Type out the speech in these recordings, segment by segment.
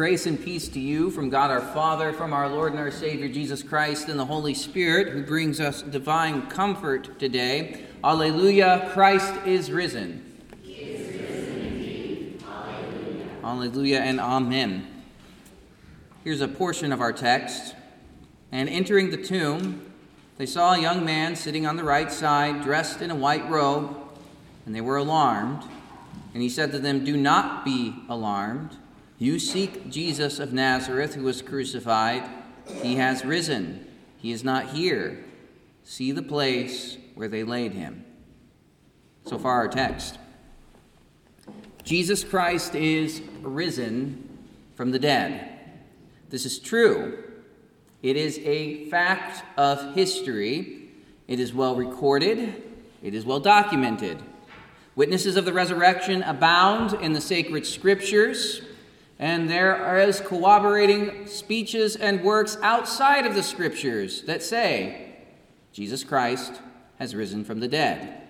Grace and peace to you from God our Father, from our Lord and our Savior Jesus Christ, and the Holy Spirit, who brings us divine comfort today. Alleluia, Christ is risen. He is risen. Alleluia. Alleluia and Amen. Here's a portion of our text. And entering the tomb, they saw a young man sitting on the right side, dressed in a white robe, and they were alarmed. And he said to them, Do not be alarmed. You seek Jesus of Nazareth, who was crucified. He has risen. He is not here. See the place where they laid him. So far, our text. Jesus Christ is risen from the dead. This is true. It is a fact of history. It is well recorded. It is well documented. Witnesses of the resurrection abound in the sacred scriptures. And there is corroborating speeches and works outside of the scriptures that say Jesus Christ has risen from the dead.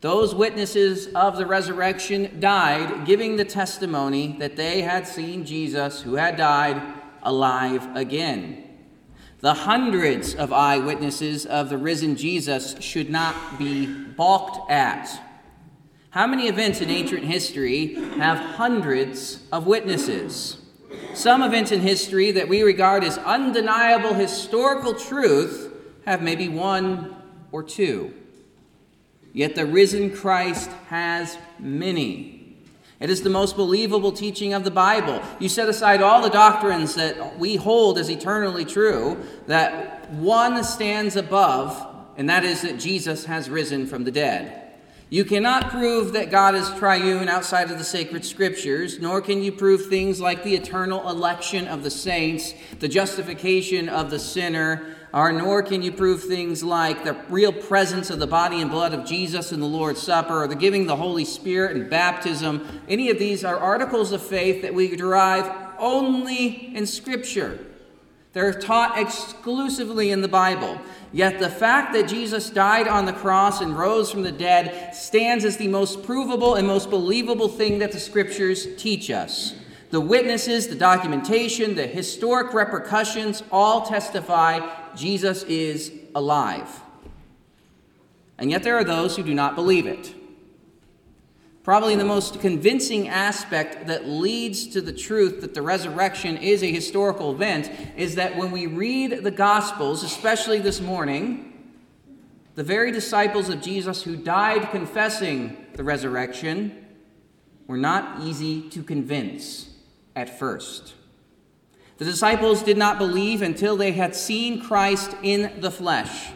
Those witnesses of the resurrection died, giving the testimony that they had seen Jesus, who had died, alive again. The hundreds of eyewitnesses of the risen Jesus should not be balked at. How many events in ancient history have hundreds of witnesses? Some events in history that we regard as undeniable historical truth have maybe one or two. Yet the risen Christ has many. It is the most believable teaching of the Bible. You set aside all the doctrines that we hold as eternally true, that one stands above, and that is that Jesus has risen from the dead. You cannot prove that God is triune outside of the sacred scriptures, nor can you prove things like the eternal election of the saints, the justification of the sinner, or nor can you prove things like the real presence of the body and blood of Jesus in the Lord's Supper, or the giving the Holy Spirit and baptism. Any of these are articles of faith that we derive only in Scripture. They're taught exclusively in the Bible. Yet the fact that Jesus died on the cross and rose from the dead stands as the most provable and most believable thing that the scriptures teach us. The witnesses, the documentation, the historic repercussions all testify Jesus is alive. And yet there are those who do not believe it. Probably the most convincing aspect that leads to the truth that the resurrection is a historical event is that when we read the Gospels, especially this morning, the very disciples of Jesus who died confessing the resurrection were not easy to convince at first. The disciples did not believe until they had seen Christ in the flesh.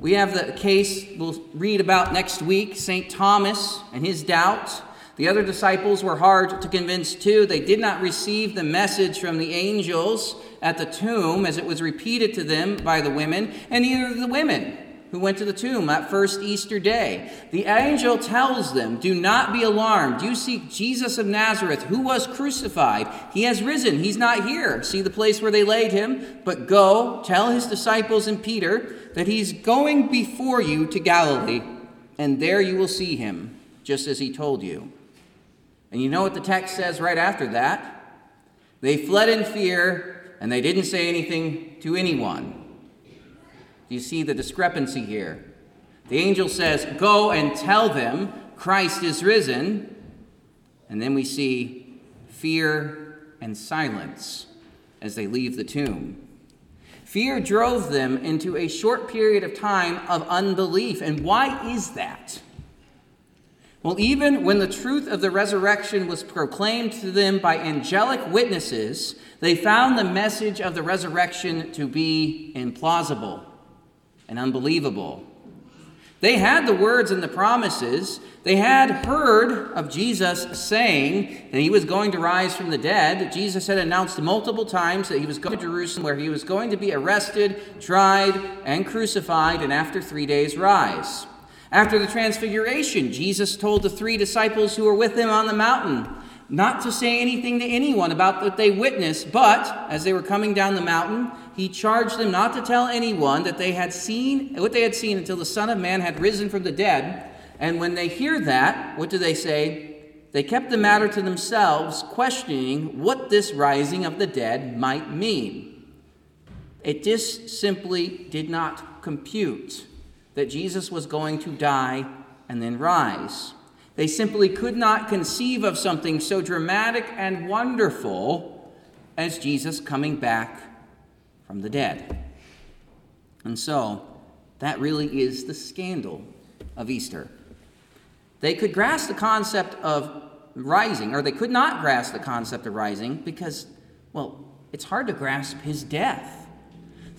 We have the case we'll read about next week St. Thomas and his doubts. The other disciples were hard to convince too. They did not receive the message from the angels at the tomb as it was repeated to them by the women, and neither the women who went to the tomb that first Easter day. The angel tells them, Do not be alarmed. You seek Jesus of Nazareth, who was crucified. He has risen. He's not here. See the place where they laid him? But go, tell his disciples and Peter that he's going before you to Galilee, and there you will see him, just as he told you. And you know what the text says right after that? They fled in fear, and they didn't say anything to anyone. Do you see the discrepancy here? The angel says, Go and tell them Christ is risen. And then we see fear and silence as they leave the tomb. Fear drove them into a short period of time of unbelief. And why is that? Well, even when the truth of the resurrection was proclaimed to them by angelic witnesses, they found the message of the resurrection to be implausible and unbelievable. They had the words and the promises. They had heard of Jesus saying that he was going to rise from the dead. Jesus had announced multiple times that he was going to Jerusalem, where he was going to be arrested, tried, and crucified, and after three days rise. After the transfiguration, Jesus told the three disciples who were with him on the mountain not to say anything to anyone about what they witnessed, but as they were coming down the mountain, he charged them not to tell anyone that they had seen what they had seen until the Son of Man had risen from the dead. And when they hear that, what do they say? they kept the matter to themselves, questioning what this rising of the dead might mean. It just simply did not compute that Jesus was going to die and then rise. They simply could not conceive of something so dramatic and wonderful as Jesus coming back from the dead. And so, that really is the scandal of Easter. They could grasp the concept of rising, or they could not grasp the concept of rising because, well, it's hard to grasp his death.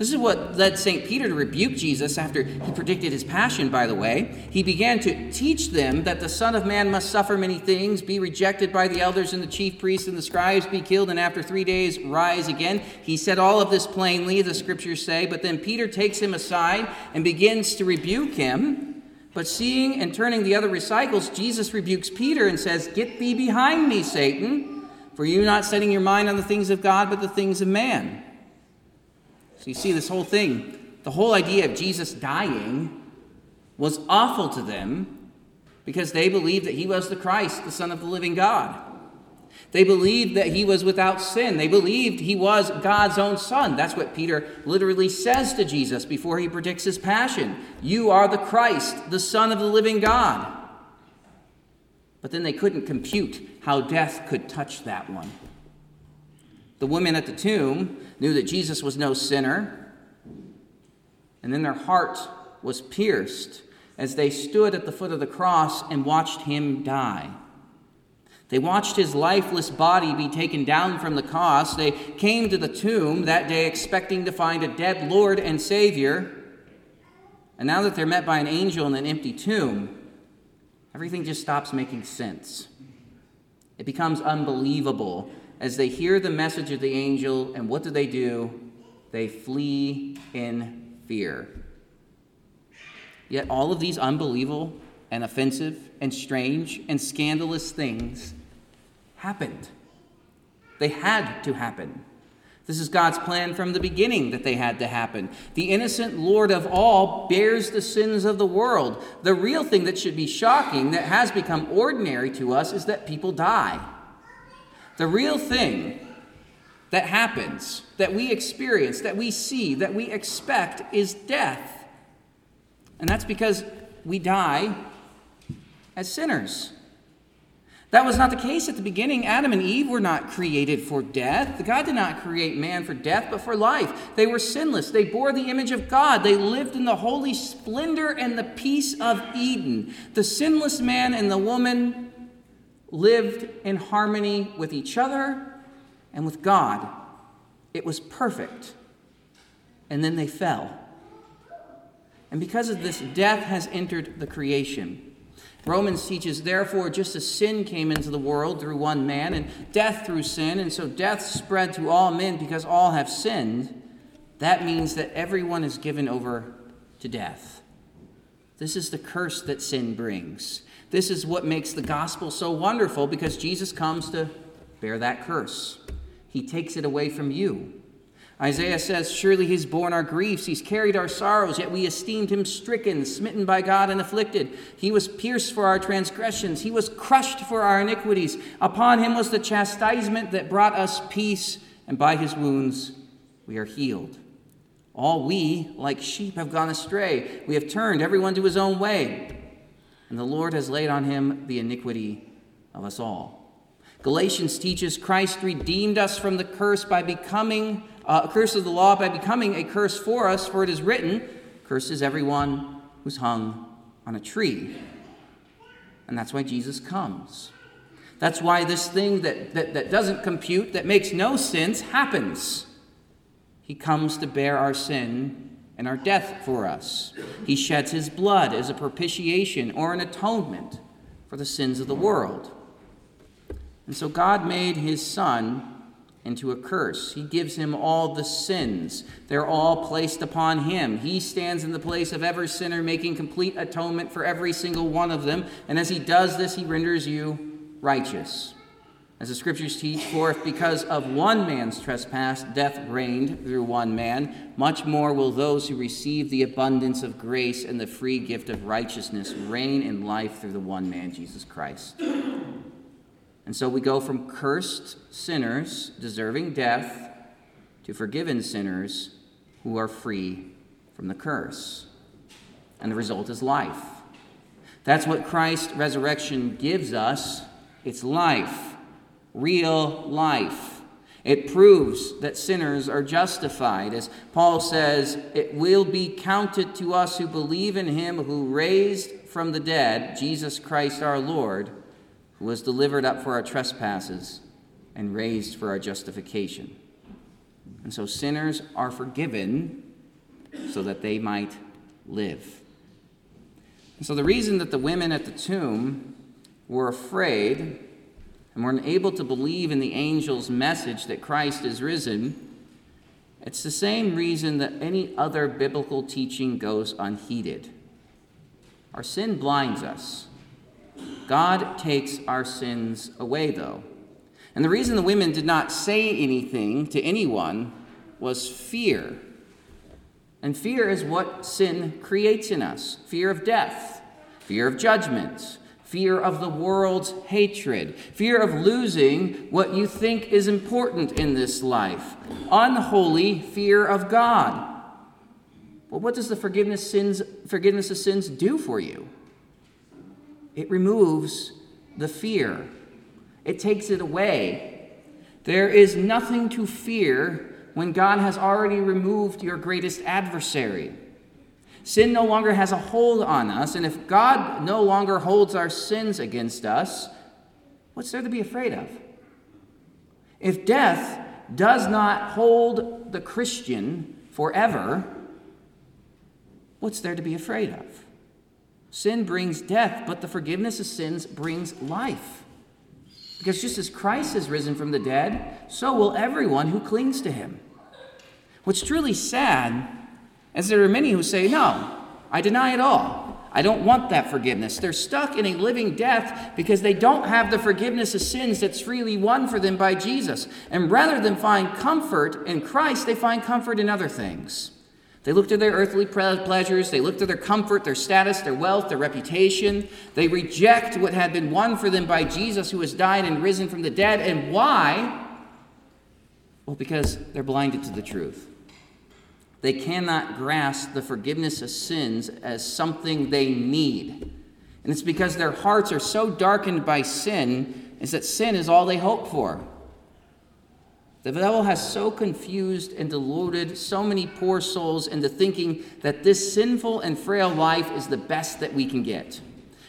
This is what led St. Peter to rebuke Jesus after he predicted his passion, by the way. He began to teach them that the Son of Man must suffer many things, be rejected by the elders and the chief priests and the scribes, be killed, and after three days rise again. He said all of this plainly, the scriptures say, but then Peter takes him aside and begins to rebuke him. But seeing and turning the other recycles, Jesus rebukes Peter and says, Get thee behind me, Satan, for you're not setting your mind on the things of God, but the things of man. So you see, this whole thing, the whole idea of Jesus dying was awful to them because they believed that he was the Christ, the Son of the living God. They believed that he was without sin. They believed he was God's own son. That's what Peter literally says to Jesus before he predicts his passion. You are the Christ, the Son of the living God. But then they couldn't compute how death could touch that one. The women at the tomb knew that Jesus was no sinner, and then their heart was pierced as they stood at the foot of the cross and watched him die. They watched his lifeless body be taken down from the cross. They came to the tomb that day expecting to find a dead Lord and Savior. And now that they're met by an angel in an empty tomb, everything just stops making sense. It becomes unbelievable as they hear the message of the angel, and what do they do? They flee in fear. Yet all of these unbelievable and offensive and strange and scandalous things happened. They had to happen. This is God's plan from the beginning that they had to happen. The innocent Lord of all bears the sins of the world. The real thing that should be shocking, that has become ordinary to us, is that people die. The real thing that happens, that we experience, that we see, that we expect is death. And that's because we die as sinners. That was not the case at the beginning. Adam and Eve were not created for death. God did not create man for death, but for life. They were sinless. They bore the image of God. They lived in the holy splendor and the peace of Eden. The sinless man and the woman lived in harmony with each other and with God. It was perfect. And then they fell. And because of this, death has entered the creation. Romans teaches, therefore, just as sin came into the world through one man, and death through sin, and so death spread to all men because all have sinned, that means that everyone is given over to death. This is the curse that sin brings. This is what makes the gospel so wonderful because Jesus comes to bear that curse. He takes it away from you. Isaiah says, Surely he's borne our griefs, he's carried our sorrows, yet we esteemed him stricken, smitten by God, and afflicted. He was pierced for our transgressions, he was crushed for our iniquities. Upon him was the chastisement that brought us peace, and by his wounds we are healed. All we, like sheep, have gone astray. We have turned everyone to his own way and the Lord has laid on him the iniquity of us all. Galatians teaches Christ redeemed us from the curse by becoming uh, a curse of the law by becoming a curse for us, for it is written, "Curses everyone who's hung on a tree." And that's why Jesus comes. That's why this thing that, that, that doesn't compute, that makes no sense, happens. He comes to bear our sin and our death for us. He sheds his blood as a propitiation or an atonement for the sins of the world. And so God made his son into a curse. He gives him all the sins. They're all placed upon him. He stands in the place of every sinner, making complete atonement for every single one of them. And as he does this, he renders you righteous. As the scriptures teach, for if because of one man's trespass death reigned through one man, much more will those who receive the abundance of grace and the free gift of righteousness reign in life through the one man, Jesus Christ. And so we go from cursed sinners deserving death to forgiven sinners who are free from the curse. And the result is life. That's what Christ's resurrection gives us it's life, real life. It proves that sinners are justified. As Paul says, it will be counted to us who believe in him who raised from the dead Jesus Christ our Lord, who was delivered up for our trespasses and raised for our justification. And so sinners are forgiven so that they might live. And so the reason that the women at the tomb were afraid and were unable to believe in the angel's message that Christ is risen, it's the same reason that any other biblical teaching goes unheeded. Our sin blinds us. God takes our sins away, though. And the reason the women did not say anything to anyone was fear. And fear is what sin creates in us fear of death, fear of judgment, fear of the world's hatred, fear of losing what you think is important in this life, unholy fear of God. Well, what does the forgiveness, sins, forgiveness of sins do for you? It removes the fear, it takes it away. There is nothing to fear when God has already removed your greatest adversary. Sin no longer has a hold on us, and if God no longer holds our sins against us, what's there to be afraid of? If death does not hold the Christian forever, what's there to be afraid of? Sin brings death, but the forgiveness of sins brings life. Because just as Christ has risen from the dead, so will everyone who clings to him. What's truly sad as there are many who say, No, I deny it all. I don't want that forgiveness. They're stuck in a living death because they don't have the forgiveness of sins that's freely won for them by Jesus. And rather than find comfort in Christ, they find comfort in other things. They look to their earthly pleasures, they look to their comfort, their status, their wealth, their reputation. They reject what had been won for them by Jesus, who has died and risen from the dead. And why? Well, because they're blinded to the truth. They cannot grasp the forgiveness of sins as something they need. And it's because their hearts are so darkened by sin, is that sin is all they hope for. The devil has so confused and deluded so many poor souls into thinking that this sinful and frail life is the best that we can get.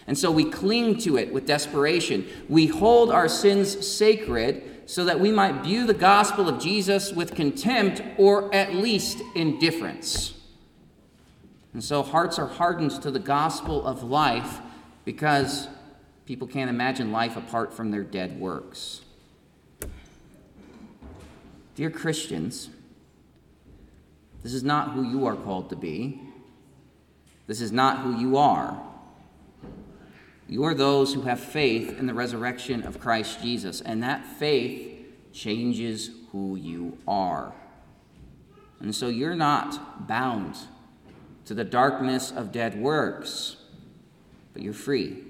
And so we cling to it with desperation. We hold our sins sacred so that we might view the gospel of Jesus with contempt or at least indifference. And so hearts are hardened to the gospel of life because people can't imagine life apart from their dead works. Dear Christians, this is not who you are called to be. This is not who you are. You are those who have faith in the resurrection of Christ Jesus, and that faith changes who you are. And so you're not bound to the darkness of dead works, but you're free.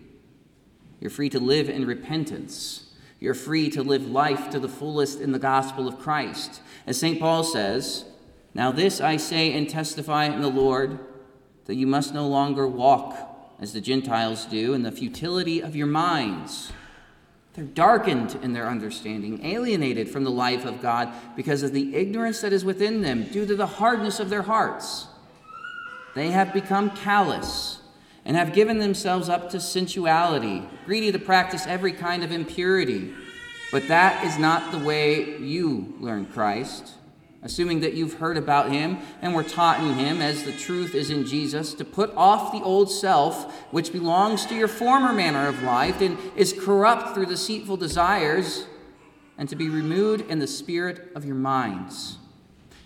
You're free to live in repentance. You're free to live life to the fullest in the gospel of Christ. As St. Paul says, Now this I say and testify in the Lord, that you must no longer walk as the Gentiles do, in the futility of your minds. They're darkened in their understanding, alienated from the life of God because of the ignorance that is within them due to the hardness of their hearts. They have become callous and have given themselves up to sensuality, greedy to practice every kind of impurity. But that is not the way you learn Christ assuming that you've heard about him and were taught in him, as the truth is in Jesus, to put off the old self, which belongs to your former manner of life and is corrupt through deceitful desires, and to be renewed in the spirit of your minds.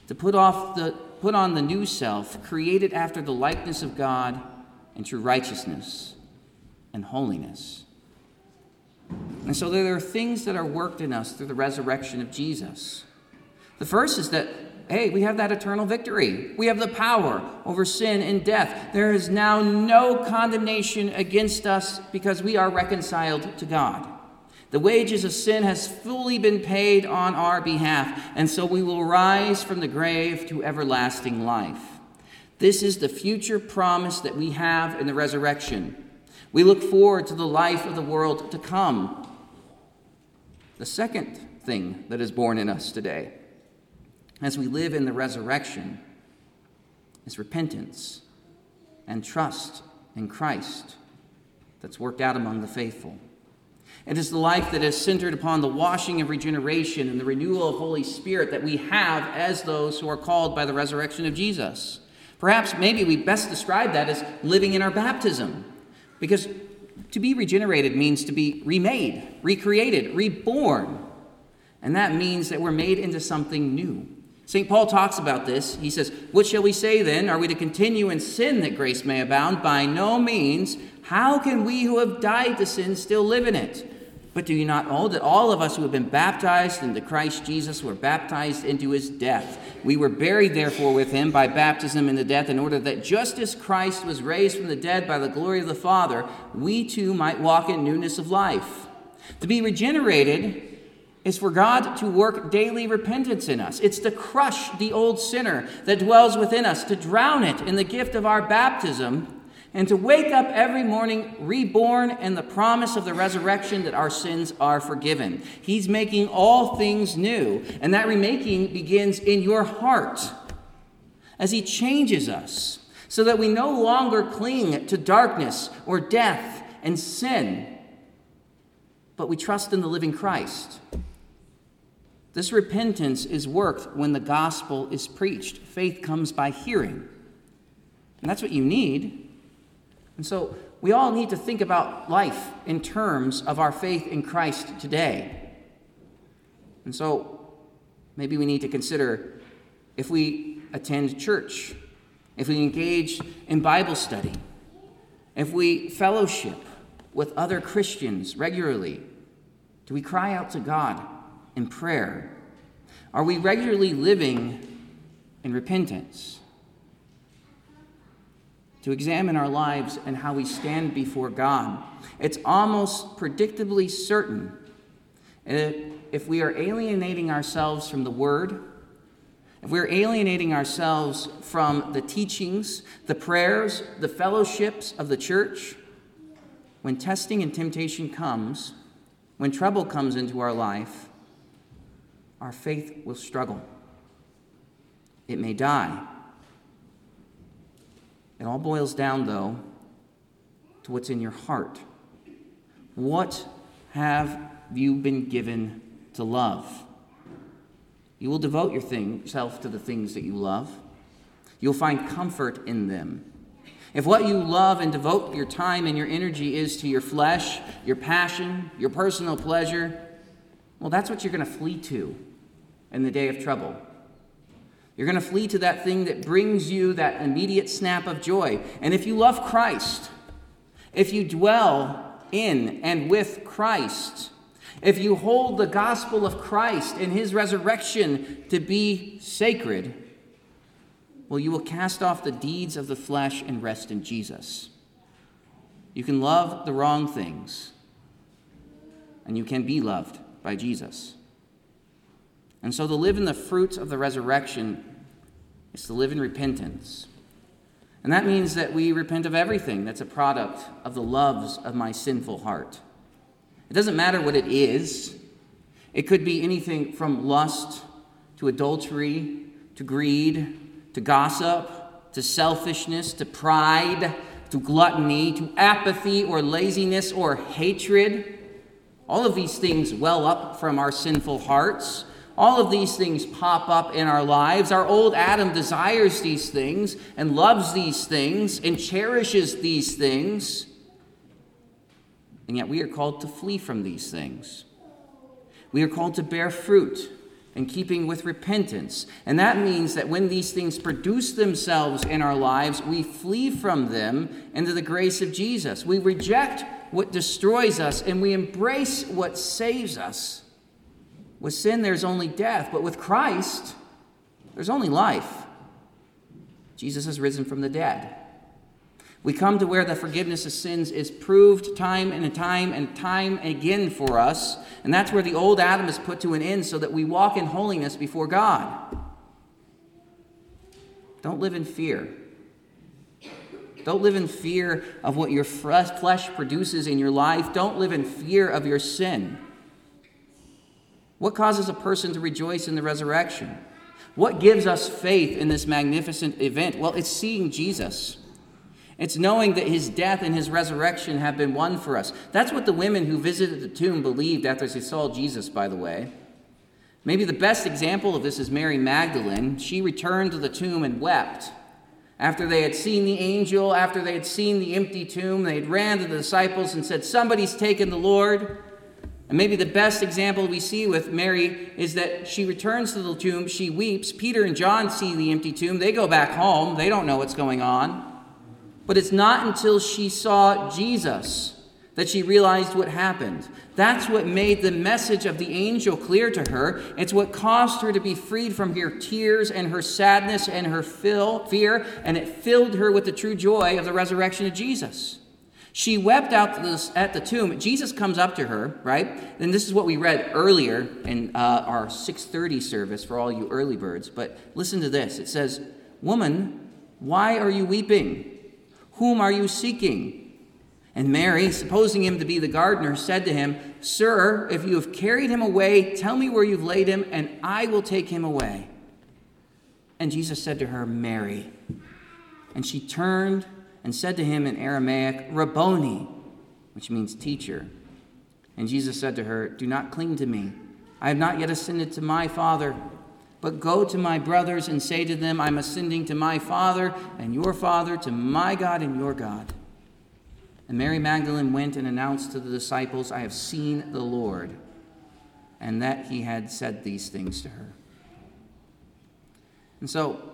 To put off the put on the new self, created after the likeness of God and true righteousness and holiness. And so there are things that are worked in us through the resurrection of Jesus. The first is that, hey, we have that eternal victory. We have the power over sin and death. There is now no condemnation against us because we are reconciled to God. The wages of sin has fully been paid on our behalf, and so we will rise from the grave to everlasting life. This is the future promise that we have in the resurrection. We look forward to the life of the world to come. The second thing that is born in us today, as we live in the resurrection, is repentance and trust in Christ that's worked out among the faithful. It is the life that is centered upon the washing of regeneration and the renewal of Holy Spirit that we have as those who are called by the resurrection of Jesus. Perhaps maybe we best describe that as living in our baptism, because to be regenerated means to be remade, recreated, reborn. And that means that we're made into something new. St. Paul talks about this. He says, What shall we say then? Are we to continue in sin that grace may abound? By no means. How can we who have died to sin still live in it? But do you not know that all of us who have been baptized into Christ Jesus were baptized into his death? We were buried, therefore, with him by baptism into death, in order that just as Christ was raised from the dead by the glory of the Father, we too might walk in newness of life. To be regenerated is for God to work daily repentance in us. It's to crush the old sinner that dwells within us, to drown it in the gift of our baptism, and to wake up every morning reborn in the promise of the resurrection that our sins are forgiven. He's making all things new, and that remaking begins in your heart as He changes us so that we no longer cling to darkness or death and sin, but we trust in the living Christ. This repentance is worked when the gospel is preached. Faith comes by hearing. And that's what you need. And so we all need to think about life in terms of our faith in Christ today. And so maybe we need to consider if we attend church, if we engage in Bible study, if we fellowship with other Christians regularly, do we cry out to God? In prayer? Are we regularly living in repentance? To examine our lives and how we stand before God, it's almost predictably certain that if we are alienating ourselves from the Word, if we're alienating ourselves from the teachings, the prayers, the fellowships of the church, when testing and temptation comes, when trouble comes into our life, our faith will struggle. It may die. It all boils down, though, to what's in your heart. What have you been given to love? You will devote yourself to the things that you love. You'll find comfort in them. If what you love and devote your time and your energy is to your flesh, your passion, your personal pleasure, well, that's what you're going to flee to in the day of trouble. You're going to flee to that thing that brings you that immediate snap of joy. And if you love Christ, if you dwell in and with Christ, if you hold the gospel of Christ and his resurrection to be sacred, well, you will cast off the deeds of the flesh and rest in Jesus. You can love the wrong things, and you can be loved by Jesus. And so to live in the fruits of the resurrection is to live in repentance. And that means that we repent of everything that's a product of the loves of my sinful heart. It doesn't matter what it is, it could be anything from lust to adultery to greed to gossip to selfishness to pride to gluttony to apathy or laziness or hatred. All of these things well up from our sinful hearts. All of these things pop up in our lives. Our old Adam desires these things and loves these things and cherishes these things. And yet we are called to flee from these things. We are called to bear fruit in keeping with repentance. And that means that when these things produce themselves in our lives, we flee from them into the grace of Jesus. We reject what destroys us and we embrace what saves us. With sin, there's only death, but with Christ, there's only life. Jesus has risen from the dead. We come to where the forgiveness of sins is proved time and time and time again for us, and that's where the old Adam is put to an end so that we walk in holiness before God. Don't live in fear. Don't live in fear of what your flesh produces in your life. Don't live in fear of your sin. What causes a person to rejoice in the resurrection? What gives us faith in this magnificent event? Well, it's seeing Jesus. It's knowing that his death and his resurrection have been won for us. That's what the women who visited the tomb believed after they saw Jesus, by the way. Maybe the best example of this is Mary Magdalene. She returned to the tomb and wept. After they had seen the angel, after they had seen the empty tomb, they had ran to the disciples and said, Somebody's taken the Lord. And maybe the best example we see with Mary is that she returns to the tomb, she weeps. Peter and John see the empty tomb. They go back home, they don't know what's going on. But it's not until she saw Jesus that she realized what happened. That's what made the message of the angel clear to her. It's what caused her to be freed from her tears and her sadness and her fear, and it filled her with the true joy of the resurrection of Jesus. She wept out at the tomb. Jesus comes up to her, right? And this is what we read earlier in uh, our 6:30 service for all you early birds. But listen to this. It says, "Woman, why are you weeping?" Whom are you seeking? And Mary, supposing him to be the gardener, said to him, Sir, if you have carried him away, tell me where you've laid him, and I will take him away. And Jesus said to her, Mary. And she turned and said to him in Aramaic, Rabboni, which means teacher. And Jesus said to her, Do not cling to me. I have not yet ascended to my Father. But go to my brothers and say to them, I'm ascending to my Father and your Father, to my God and your God. And Mary Magdalene went and announced to the disciples, I have seen the Lord, and that he had said these things to her. And so,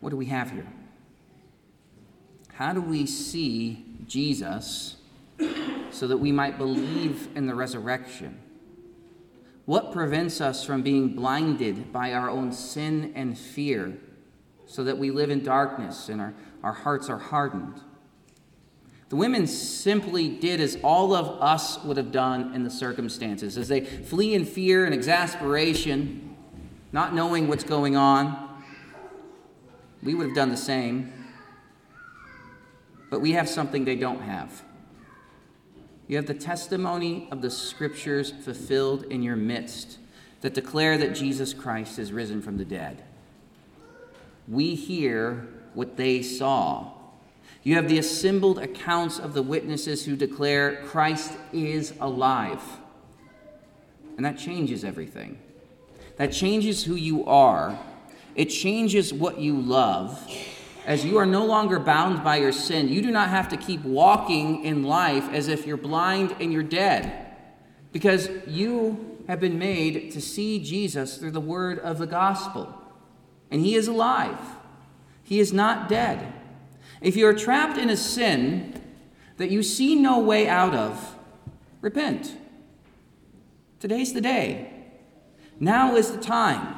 what do we have here? How do we see Jesus so that we might believe in the resurrection? What prevents us from being blinded by our own sin and fear so that we live in darkness and our, our hearts are hardened? The women simply did as all of us would have done in the circumstances, as they flee in fear and exasperation, not knowing what's going on. We would have done the same. But we have something they don't have. You have the testimony of the scriptures fulfilled in your midst that declare that Jesus Christ is risen from the dead. We hear what they saw. You have the assembled accounts of the witnesses who declare Christ is alive. And that changes everything. That changes who you are. It changes what you love as you are no longer bound by your sin, you do not have to keep walking in life as if you're blind and you're dead, because you have been made to see Jesus through the word of the gospel. And he is alive, he is not dead. If you are trapped in a sin that you see no way out of, repent. Today's the day. Now is the time.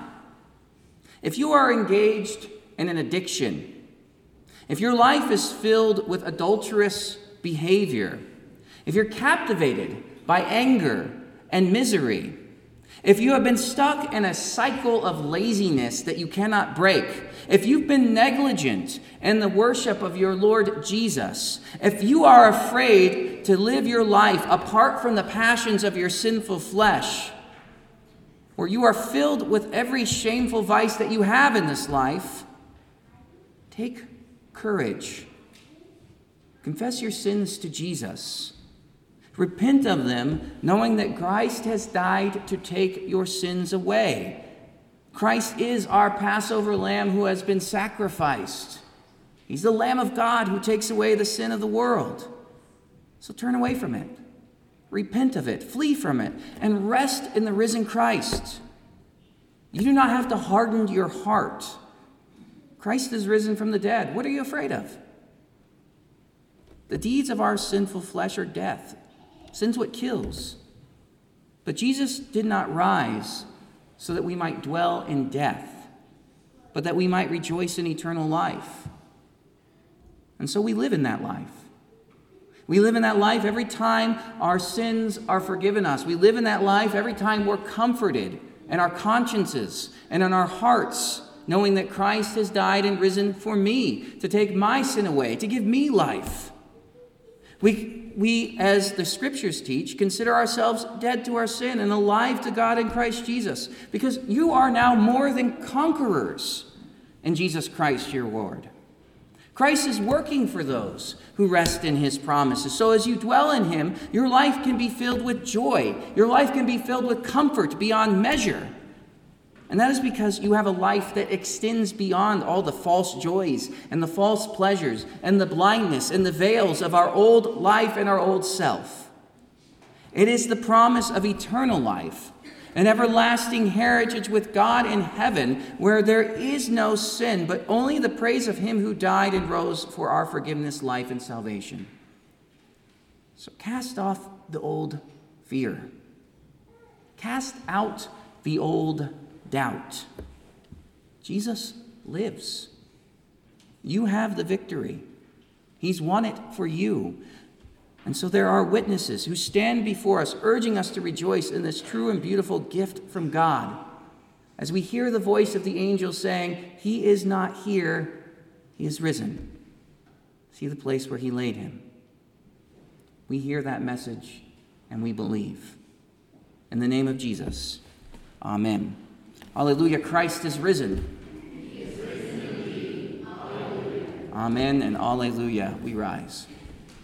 If you are engaged in an addiction, if your life is filled with adulterous behavior, if you're captivated by anger and misery, if you have been stuck in a cycle of laziness that you cannot break, if you've been negligent in the worship of your Lord Jesus, if you are afraid to live your life apart from the passions of your sinful flesh, or you are filled with every shameful vice that you have in this life, take courage. Confess your sins to Jesus. Repent of them, knowing that Christ has died to take your sins away. Christ is our Passover lamb who has been sacrificed. He's the Lamb of God who takes away the sin of the world. So turn away from it. Repent of it, flee from it, and rest in the risen Christ. You do not have to harden your heart Christ is risen from the dead. What are you afraid of? The deeds of our sinful flesh are death. Sin's what kills. But Jesus did not rise so that we might dwell in death, but that we might rejoice in eternal life. And so we live in that life. We live in that life every time our sins are forgiven us. We live in that life every time we're comforted in our consciences and in our hearts, knowing that Christ has died and risen for me to take my sin away, to give me life. We, we, as the scriptures teach, consider ourselves dead to our sin and alive to God in Christ Jesus, because you are now more than conquerors in Jesus Christ your Lord. Christ is working for those who rest in his promises. So as you dwell in him, your life can be filled with joy. Your life can be filled with comfort beyond measure. And that is because you have a life that extends beyond all the false joys and the false pleasures and the blindness and the veils of our old life and our old self. It is the promise of eternal life an everlasting heritage with God in heaven, where there is no sin, but only the praise of Him who died and rose for our forgiveness, life, and salvation. So cast off the old fear, cast out the old doubt. Jesus lives. You have the victory. He's won it for you. And so there are witnesses who stand before us, urging us to rejoice in this true and beautiful gift from God. As we hear the voice of the angel saying, He is not here, He is risen. See the place where He laid Him. We hear that message and we believe. In the name of Jesus, Amen. Alleluia, Christ is risen. Is risen. Amen and Alleluia. We rise.